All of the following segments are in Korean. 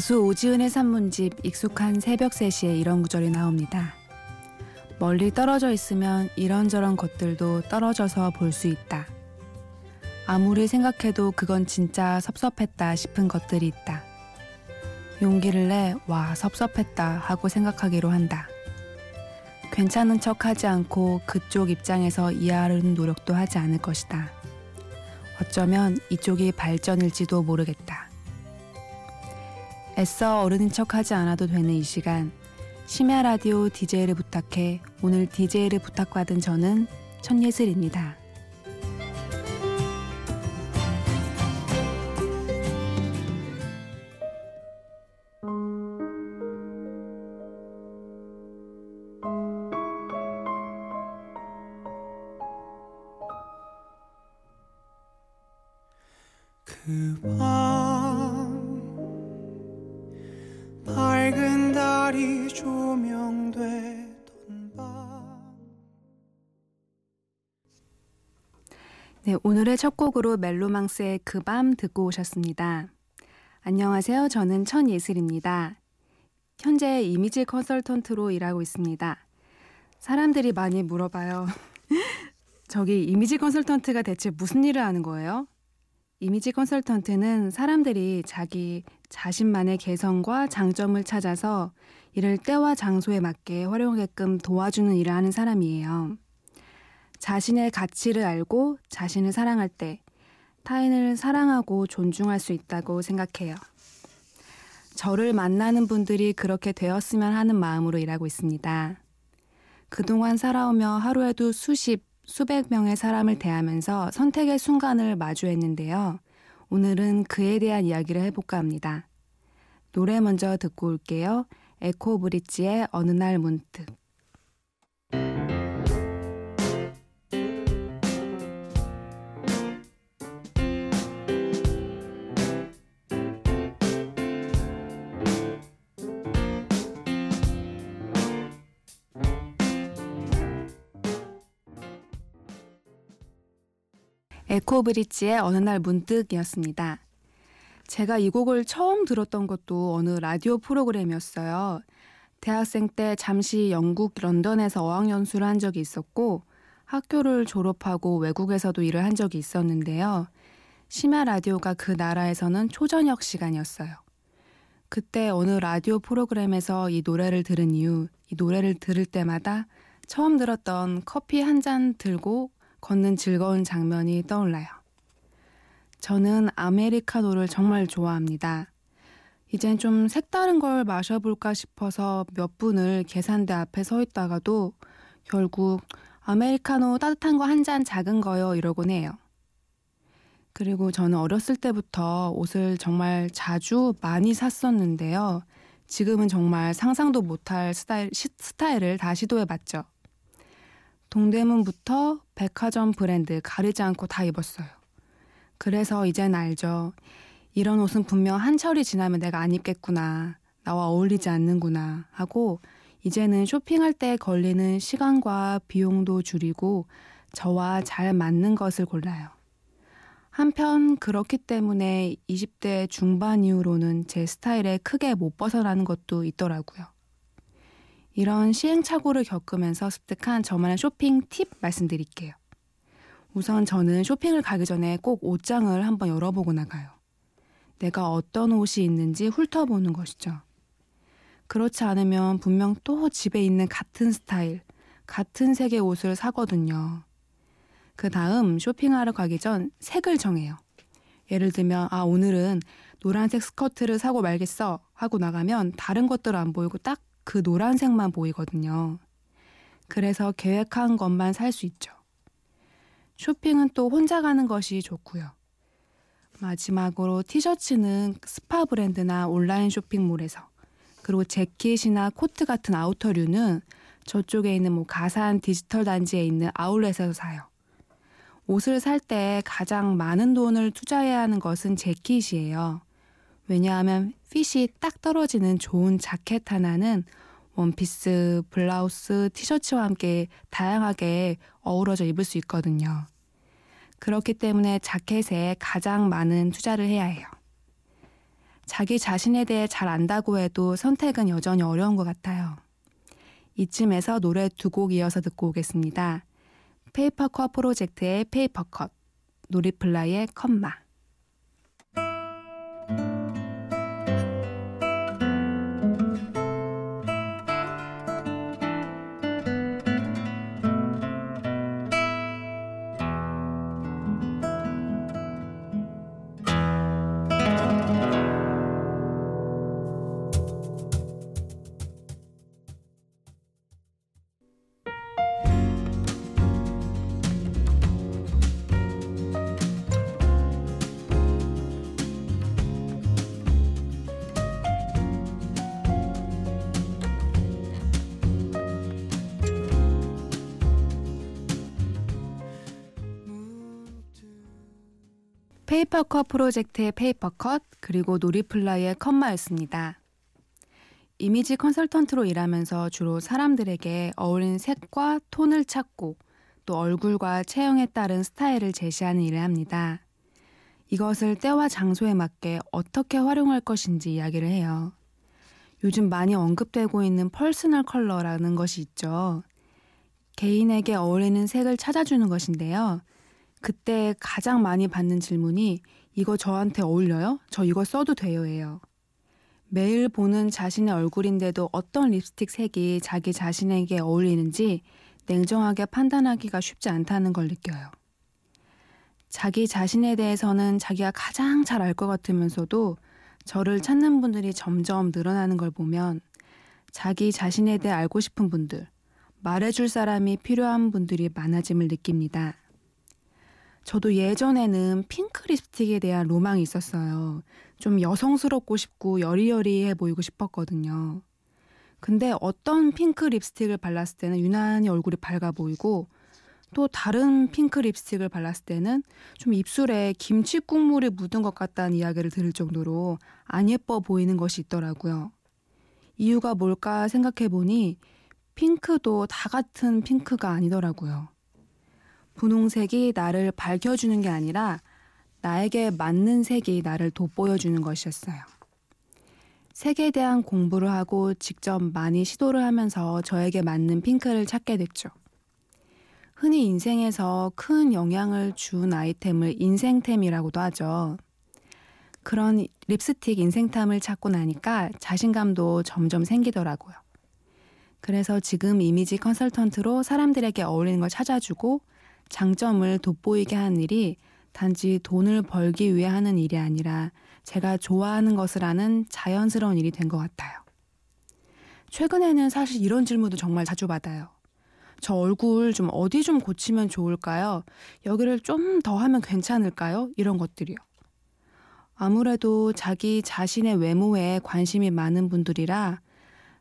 가수 오지은의 산문집 익숙한 새벽 3시에 이런 구절이 나옵니다. 멀리 떨어져 있으면 이런저런 것들도 떨어져서 볼 수 있다. 아무리 생각해도 그건 진짜 섭섭했다 싶은 것들이 있다. 용기를 내, 와, 섭섭했다 하고 생각하기로 한다. 괜찮은 척 하지 않고 그쪽 입장에서 이해하려는 노력도 하지 않을 것이다. 어쩌면 이쪽이 발전일지도 모르겠다. 애써 어른인 척 하지 않아도 되는 이 시간. 심야 라디오 DJ를 부탁해 오늘 DJ를 부탁받은 저는 천예슬입니다. 그밤 달이 조명되던 밤 네, 오늘의 첫 곡으로 멜로망스의 그 밤 듣고 오셨습니다. 안녕하세요. 저는 천예슬입니다. 현재 이미지 컨설턴트로 일하고 있습니다. 사람들이 많이 물어봐요. 저기 이미지 컨설턴트가 대체 무슨 일을 하는 거예요? 이미지 컨설턴트는 사람들이 자기 자신만의 개성과 장점을 찾아서 이를 때와 장소에 맞게 활용하게끔 도와주는 일을 하는 사람이에요. 자신의 가치를 알고 자신을 사랑할 때 타인을 사랑하고 존중할 수 있다고 생각해요. 저를 만나는 분들이 그렇게 되었으면 하는 마음으로 일하고 있습니다. 그동안 살아오며 하루에도 수십, 수백 명의 사람을 대하면서 선택의 순간을 마주했는데요. 오늘은 그에 대한 이야기를 해볼까 합니다. 노래 먼저 듣고 올게요. 에코 브릿지의 어느 날 문득. 에코브릿지의 어느 날 문득이었습니다. 제가 이 곡을 처음 들었던 것도 어느 라디오 프로그램이었어요. 대학생 때 잠시 영국 런던에서 어학연수를 한 적이 있었고 학교를 졸업하고 외국에서도 일을 한 적이 있었는데요. 심야 라디오가 그 나라에서는 초저녁 시간이었어요. 그때 어느 라디오 프로그램에서 이 노래를 들은 이후 이 노래를 들을 때마다 처음 들었던 커피 한 잔 들고 걷는 즐거운 장면이 떠올라요. 저는 아메리카노를 정말 좋아합니다. 이젠 좀 색다른 걸 마셔볼까 싶어서 몇 분을 계산대 앞에 서 있다가도 결국 아메리카노 따뜻한 거 한 잔 작은 거요 이러곤 해요. 그리고 저는 어렸을 때부터 옷을 정말 자주 많이 샀었는데요. 지금은 정말 상상도 못할 스타일, 스타일을 다 시도해봤죠. 동대문부터 백화점 브랜드 가리지 않고 다 입었어요. 그래서 이젠 알죠. 이런 옷은 분명 한철이 지나면 내가 안 입겠구나. 나와 어울리지 않는구나. 하고 이제는 쇼핑할 때 걸리는 시간과 비용도 줄이고 저와 잘 맞는 것을 골라요. 한편 그렇기 때문에 20대 중반 이후로는 제 스타일에 크게 못 벗어나는 것도 있더라고요. 이런 시행착오를 겪으면서 습득한 저만의 쇼핑 팁 말씀드릴게요. 우선 저는 쇼핑을 가기 전에 꼭 옷장을 한번 열어보고 나가요. 내가 어떤 옷이 있는지 훑어보는 것이죠. 그렇지 않으면 분명 또 집에 있는 같은 스타일, 같은 색의 옷을 사거든요. 그 다음 쇼핑하러 가기 전 색을 정해요. 예를 들면, 아, 오늘은 노란색 스커트를 사고 말겠어 하고 나가면 다른 것들 안 보이고 딱 그 노란색만 보이거든요. 그래서 계획한 것만 살 수 있죠. 쇼핑은 또 혼자 가는 것이 좋고요. 마지막으로 티셔츠는 스파 브랜드나 온라인 쇼핑몰에서 그리고 재킷이나 코트 같은 아우터류는 저쪽에 있는 뭐 가산 디지털 단지에 있는 아울렛에서 사요. 옷을 살 때 가장 많은 돈을 투자해야 하는 것은 재킷이에요. 왜냐하면 핏이 딱 떨어지는 좋은 자켓 하나는 원피스, 블라우스, 티셔츠와 함께 다양하게 어우러져 입을 수 있거든요. 그렇기 때문에 자켓에 가장 많은 투자를 해야 해요. 자기 자신에 대해 잘 안다고 해도 선택은 여전히 어려운 것 같아요. 이쯤에서 노래 두 곡 이어서 듣고 오겠습니다. 페이퍼컷 프로젝트의 페이퍼컷, 노리플라이의 컴마. 페이퍼컷 프로젝트의 페이퍼컷 그리고 노리플라이의 컴마였습니다. 이미지 컨설턴트로 일하면서 주로 사람들에게 어울리는 색과 톤을 찾고 또 얼굴과 체형에 따른 스타일을 제시하는 일을 합니다. 이것을 때와 장소에 맞게 어떻게 활용할 것인지 이야기를 해요. 요즘 많이 언급되고 있는 personal color라는 것이 있죠. 개인에게 어울리는 색을 찾아주는 것인데요. 그때 가장 많이 받는 질문이 이거 저한테 어울려요? 저 이거 써도 돼요? 예요. 매일 보는 자신의 얼굴인데도 어떤 립스틱 색이 자기 자신에게 어울리는지 냉정하게 판단하기가 쉽지 않다는 걸 느껴요. 자기 자신에 대해서는 자기가 가장 잘 알 것 같으면서도 저를 찾는 분들이 점점 늘어나는 걸 보면 자기 자신에 대해 알고 싶은 분들, 말해줄 사람이 필요한 분들이 많아짐을 느낍니다. 저도 예전에는 핑크 립스틱에 대한 로망이 있었어요. 좀 여성스럽고 싶고 여리여리해 보이고 싶었거든요. 근데 어떤 핑크 립스틱을 발랐을 때는 유난히 얼굴이 밝아 보이고 또 다른 핑크 립스틱을 발랐을 때는 좀 입술에 김치 국물이 묻은 것 같다는 이야기를 들을 정도로 안 예뻐 보이는 것이 있더라고요. 이유가 뭘까 생각해 보니 핑크도 다 같은 핑크가 아니더라고요. 분홍색이 나를 밝혀주는 게 아니라 나에게 맞는 색이 나를 돋보여주는 것이었어요. 색에 대한 공부를 하고 직접 많이 시도를 하면서 저에게 맞는 핑크를 찾게 됐죠. 흔히 인생에서 큰 영향을 준 아이템을 인생템이라고도 하죠. 그런 립스틱 인생템을 찾고 나니까 자신감도 점점 생기더라고요. 그래서 지금 이미지 컨설턴트로 사람들에게 어울리는 걸 찾아주고 장점을 돋보이게 하는 일이 단지 돈을 벌기 위해 하는 일이 아니라 제가 좋아하는 것을 하는 자연스러운 일이 된 것 같아요. 최근에는 사실 이런 질문도 정말 자주 받아요. 저 얼굴 좀 어디 좀 고치면 좋을까요? 여기를 좀 더 하면 괜찮을까요? 이런 것들이요. 아무래도 자기 자신의 외모에 관심이 많은 분들이라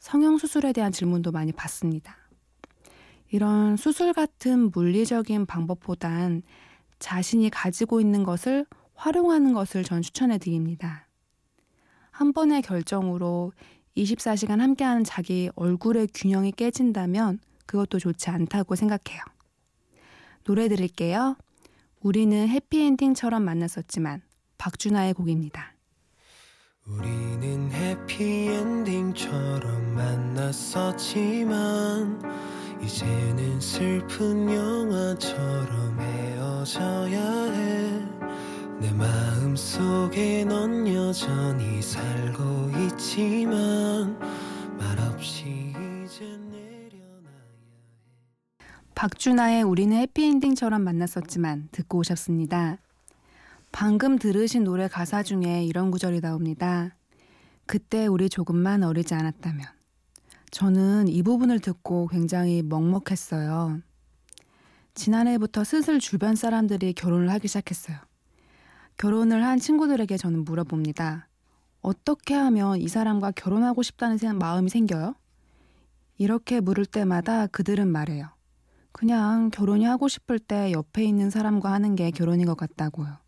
성형수술에 대한 질문도 많이 받습니다. 이런 수술 같은 물리적인 방법보단 자신이 가지고 있는 것을 활용하는 것을 전 추천해 드립니다. 한 번의 결정으로 24시간 함께하는 자기 얼굴의 균형이 깨진다면 그것도 좋지 않다고 생각해요. 노래 들을게요. 우리는 해피엔딩처럼 만났었지만 박준하의 곡입니다. 우리는 해피엔딩처럼 만났었지만 이제는 슬픈 영화처럼 헤어져야 해. 내 마음 속에 넌 여전히 살고 있지만 말없이 이제 내려놔야 해. 박준하의 우리는 해피엔딩처럼 만났었지만 듣고 오셨습니다. 방금 들으신 노래 가사 중에 이런 구절이 나옵니다. 그때 우리 조금만 어리지 않았다면. 저는 이 부분을 듣고 굉장히 먹먹했어요. 지난해부터 슬슬 주변 사람들이 결혼을 하기 시작했어요. 결혼을 한 친구들에게 저는 물어봅니다. 어떻게 하면 이 사람과 결혼하고 싶다는 마음이 생겨요? 이렇게 물을 때마다 그들은 말해요. 그냥 결혼이 하고 싶을 때 옆에 있는 사람과 하는 게 결혼인 것 같다고요.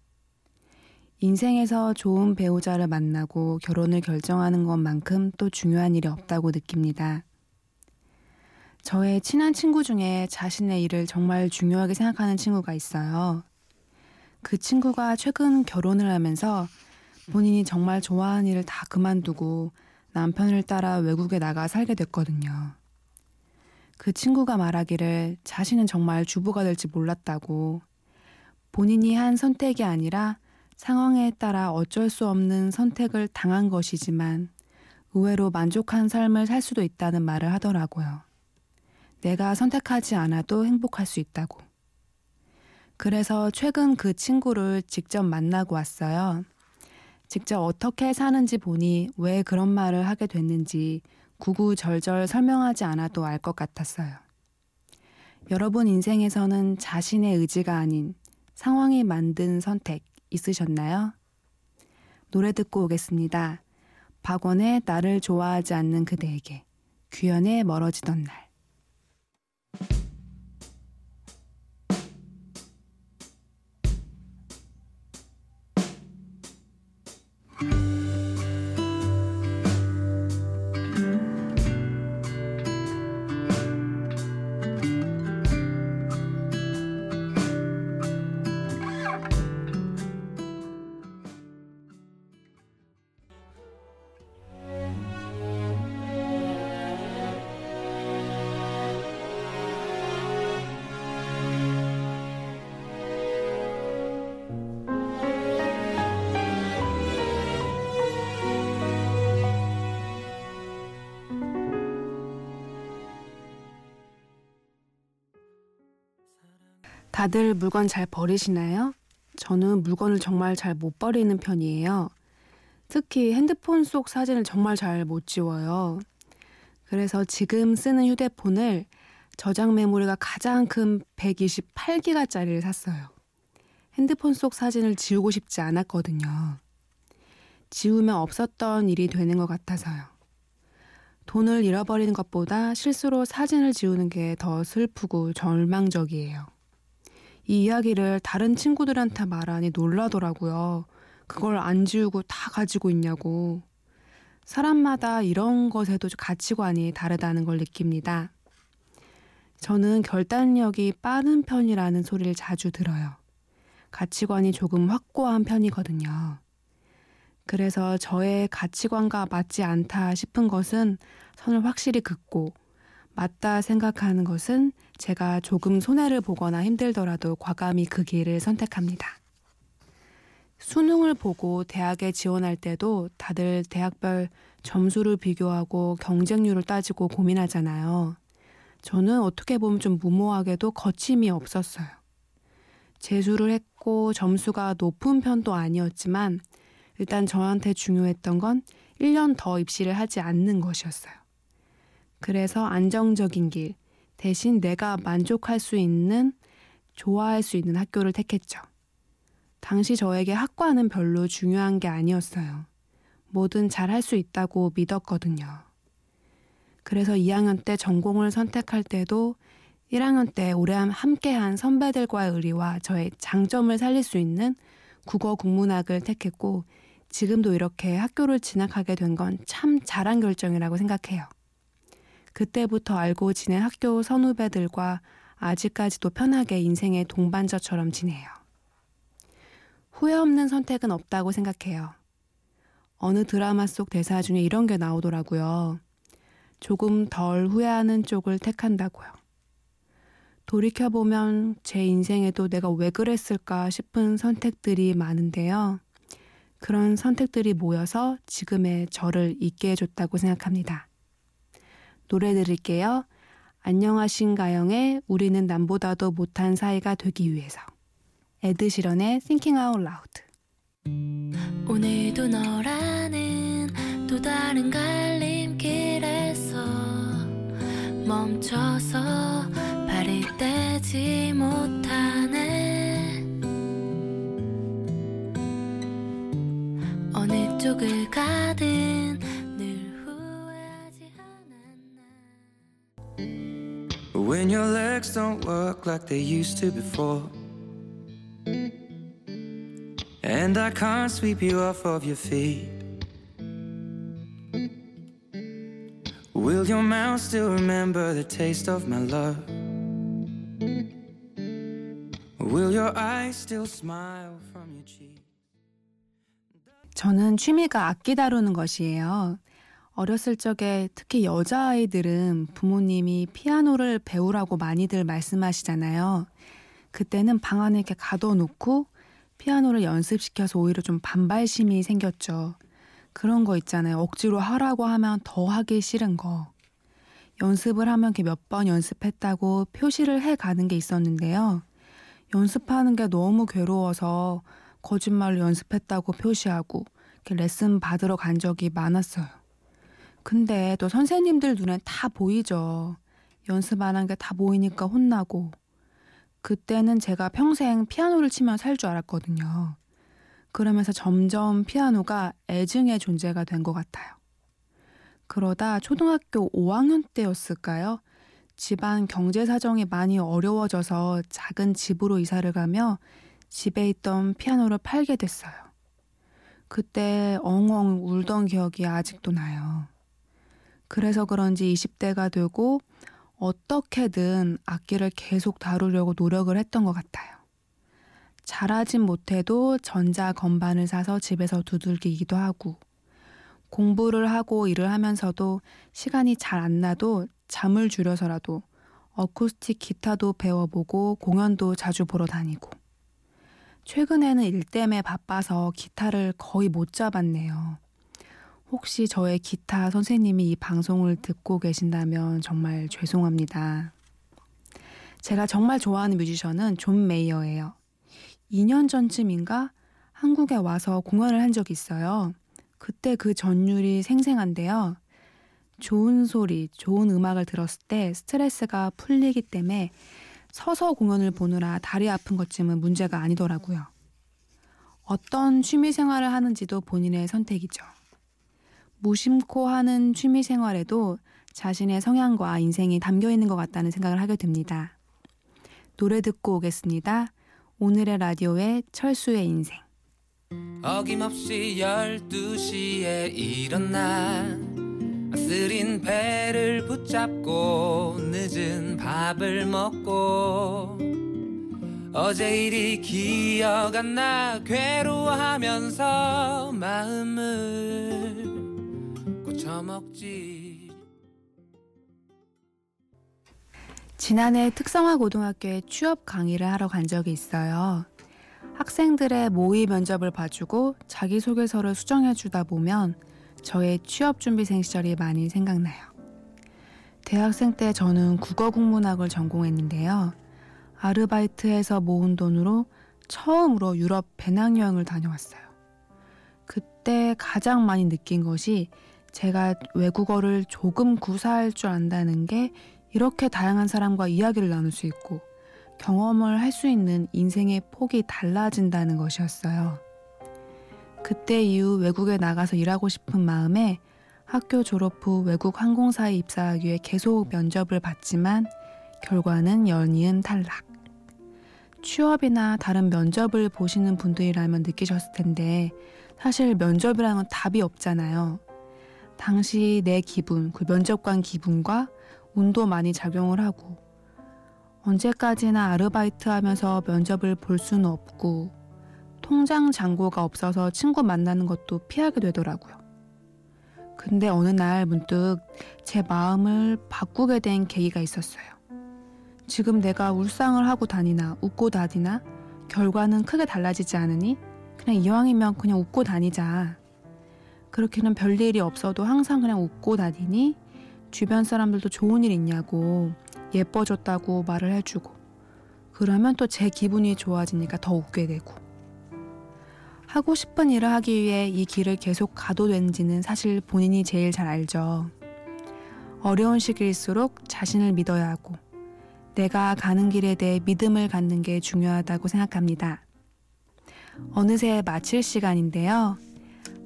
인생에서 좋은 배우자를 만나고 결혼을 결정하는 것만큼 또 중요한 일이 없다고 느낍니다. 저의 친한 친구 중에 자신의 일을 정말 중요하게 생각하는 친구가 있어요. 그 친구가 최근 결혼을 하면서 본인이 정말 좋아하는 일을 다 그만두고 남편을 따라 외국에 나가 살게 됐거든요. 그 친구가 말하기를 자신은 정말 주부가 될지 몰랐다고 본인이 한 선택이 아니라 상황에 따라 어쩔 수 없는 선택을 당한 것이지만 의외로 만족한 삶을 살 수도 있다는 말을 하더라고요. 내가 선택하지 않아도 행복할 수 있다고. 그래서 최근 그 친구를 직접 만나고 왔어요. 직접 어떻게 사는지 보니 왜 그런 말을 하게 됐는지 구구절절 설명하지 않아도 알 것 같았어요. 여러분 인생에서는 자신의 의지가 아닌 상황이 만든 선택 있으셨나요? 노래 듣고 오겠습니다. 박원의 나를 좋아하지 않는 그대에게 규현의 멀어지던 날 다들 물건 잘 버리시나요? 저는 물건을 정말 잘 못 버리는 편이에요. 특히 핸드폰 속 사진을 정말 잘 못 지워요. 그래서 지금 쓰는 휴대폰을 저장 메모리가 가장 큰 128기가짜리를 샀어요. 핸드폰 속 사진을 지우고 싶지 않았거든요. 지우면 없었던 일이 되는 것 같아서요. 돈을 잃어버리는 것보다 실수로 사진을 지우는 게 더 슬프고 절망적이에요. 이 이야기를 다른 친구들한테 말하니 놀라더라고요. 그걸 안 지우고 다 가지고 있냐고. 사람마다 이런 것에도 가치관이 다르다는 걸 느낍니다. 저는 결단력이 빠른 편이라는 소리를 자주 들어요. 가치관이 조금 확고한 편이거든요. 그래서 저의 가치관과 맞지 않다 싶은 것은 선을 확실히 긋고 맞다 생각하는 것은 제가 조금 손해를 보거나 힘들더라도 과감히 그 길을 선택합니다. 수능을 보고 대학에 지원할 때도 다들 대학별 점수를 비교하고 경쟁률을 따지고 고민하잖아요. 저는 어떻게 보면 좀 무모하게도 거침이 없었어요. 재수를 했고 점수가 높은 편도 아니었지만 일단 저한테 중요했던 건 1년 더 입시를 하지 않는 것이었어요. 그래서 안정적인 길, 대신 내가 만족할 수 있는, 좋아할 수 있는 학교를 택했죠. 당시 저에게 학과는 별로 중요한 게 아니었어요. 뭐든 잘할 수 있다고 믿었거든요. 그래서 2학년 때 전공을 선택할 때도 1학년 때 오래 함께한 선배들과의 의리와 저의 장점을 살릴 수 있는 국어 국문학을 택했고 지금도 이렇게 학교를 진학하게 된 건 참 잘한 결정이라고 생각해요. 그때부터 알고 지낸 학교 선후배들과 아직까지도 편하게 인생의 동반자처럼 지내요. 후회 없는 선택은 없다고 생각해요. 어느 드라마 속 대사 중에 이런 게 나오더라고요. 조금 덜 후회하는 쪽을 택한다고요. 돌이켜보면 제 인생에도 내가 왜 그랬을까 싶은 선택들이 많은데요. 그런 선택들이 모여서 지금의 저를 있게 해줬다고 생각합니다. 노래 들을게요. 안녕하신가영의 우리는 남보다도 못한 사이가 되기 위해서. 에드시런의 Thinking Out Loud. 오늘도 너라는 또 다른 갈림길에서 멈춰서 발을 떼지 못하네. 어느 쪽을 가든 legs don't work like they used to before. And I can't sweep you off of your feet. Will your mouth still remember the taste of my love? Will your eyes still smile from your cheek? 저는 취미가 악기 다루는 것이에요. 어렸을 적에 특히 여자아이들은 부모님이 피아노를 배우라고 많이들 말씀하시잖아요. 그때는 방 안에 이렇게 가둬놓고 피아노를 연습시켜서 오히려 좀 반발심이 생겼죠. 그런 거 있잖아요. 억지로 하라고 하면 더 하기 싫은 거. 연습을 하면 이렇게 몇 번 연습했다고 표시를 해 가는 게 있었는데요. 연습하는 게 너무 괴로워서 거짓말로 연습했다고 표시하고 레슨 받으러 간 적이 많았어요. 근데 또 선생님들 눈엔 다 보이죠. 연습 안 한 게 다 보이니까 혼나고. 그때는 제가 평생 피아노를 치면 살줄 알았거든요. 그러면서 점점 피아노가 애증의 존재가 된 것 같아요. 그러다 초등학교 5학년 때였을까요? 집안 경제 사정이 많이 어려워져서 작은 집으로 이사를 가며 집에 있던 피아노를 팔게 됐어요. 그때 엉엉 울던 기억이 아직도 나요. 그래서 그런지 20대가 되고 어떻게든 악기를 계속 다루려고 노력을 했던 것 같아요. 잘하진 못해도 전자 건반을 사서 집에서 두들기기도 하고 공부를 하고 일을 하면서도 시간이 잘 안 나도 잠을 줄여서라도 어쿠스틱 기타도 배워보고 공연도 자주 보러 다니고 최근에는 일 때문에 바빠서 기타를 거의 못 잡았네요. 혹시 저의 기타 선생님이 이 방송을 듣고 계신다면 정말 죄송합니다. 제가 정말 좋아하는 뮤지션은 존 메이어예요. 2년 전쯤인가 한국에 와서 공연을 한 적이 있어요. 그때 그 전율이 생생한데요. 좋은 소리, 좋은 음악을 들었을 때 스트레스가 풀리기 때문에 서서 공연을 보느라 다리 아픈 것쯤은 문제가 아니더라고요. 어떤 취미 생활을 하는지도 본인의 선택이죠. 무심코 하는 취미 생활에도 자신의 성향과 인생이 담겨 있는 것 같다는 생각을 하게 됩니다. 노래 듣고 오겠습니다. 오늘의 라디오의 철수의 인생. 어김없이 12시에 일어나 쓰린 배를 붙잡고 늦은 밥을 먹고 어제 일이 기억 안 나 괴로워하면서 마음을 고쳐먹지 지난해 특성화 고등학교에 취업 강의를 하러 간 적이 있어요. 학생들의 모의 면접을 봐주고 자기소개서를 수정해 주다 보면 저의 취업 준비생 시절이 많이 생각나요. 대학생 때 저는 국어 국문학을 전공했는데요. 아르바이트해서 모은 돈으로 처음으로 유럽 배낭여행을 다녀왔어요. 그때 가장 많이 느낀 것이 제가 외국어를 조금 구사할 줄 안다는 게 이렇게 다양한 사람과 이야기를 나눌 수 있고 경험을 할 수 있는 인생의 폭이 달라진다는 것이었어요. 그때 이후 외국에 나가서 일하고 싶은 마음에 학교 졸업 후 외국 항공사에 입사하기 위해 계속 면접을 봤지만 결과는 연이은 탈락. 취업이나 다른 면접을 보시는 분들이라면 느끼셨을 텐데 사실 면접이라는 건 답이 없잖아요. 당시 내 기분, 그 면접관 기분과 운도 많이 작용을 하고 언제까지나 아르바이트 하면서 면접을 볼 수는 없고 통장 잔고가 없어서 친구 만나는 것도 피하게 되더라고요. 근데 어느 날 문득 제 마음을 바꾸게 된 계기가 있었어요. 지금 내가 울상을 하고 다니나 웃고 다니나 결과는 크게 달라지지 않으니 그냥 이왕이면 그냥 웃고 다니자. 그렇게는 별일이 없어도 항상 그냥 웃고 다니니 주변 사람들도 좋은 일 있냐고 예뻐졌다고 말을 해주고 그러면 또 제 기분이 좋아지니까 더 웃게 되고 하고 싶은 일을 하기 위해 이 길을 계속 가도 된지는 사실 본인이 제일 잘 알죠. 어려운 시기일수록 자신을 믿어야 하고 내가 가는 길에 대해 믿음을 갖는 게 중요하다고 생각합니다. 어느새 마칠 시간인데요.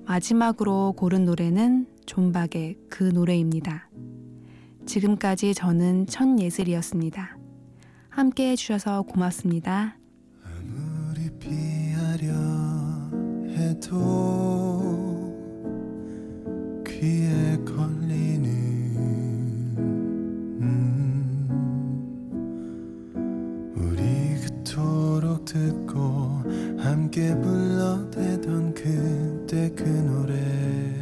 마지막으로 고른 노래는 존박의 그 노래입니다. 지금까지 저는 천예슬이었습니다. 함께 해주셔서 고맙습니다. 아무리 피하려 해도 귀에 걸리는 음 우리 그토록 듣고 함께 불러대던 그때 그 노래.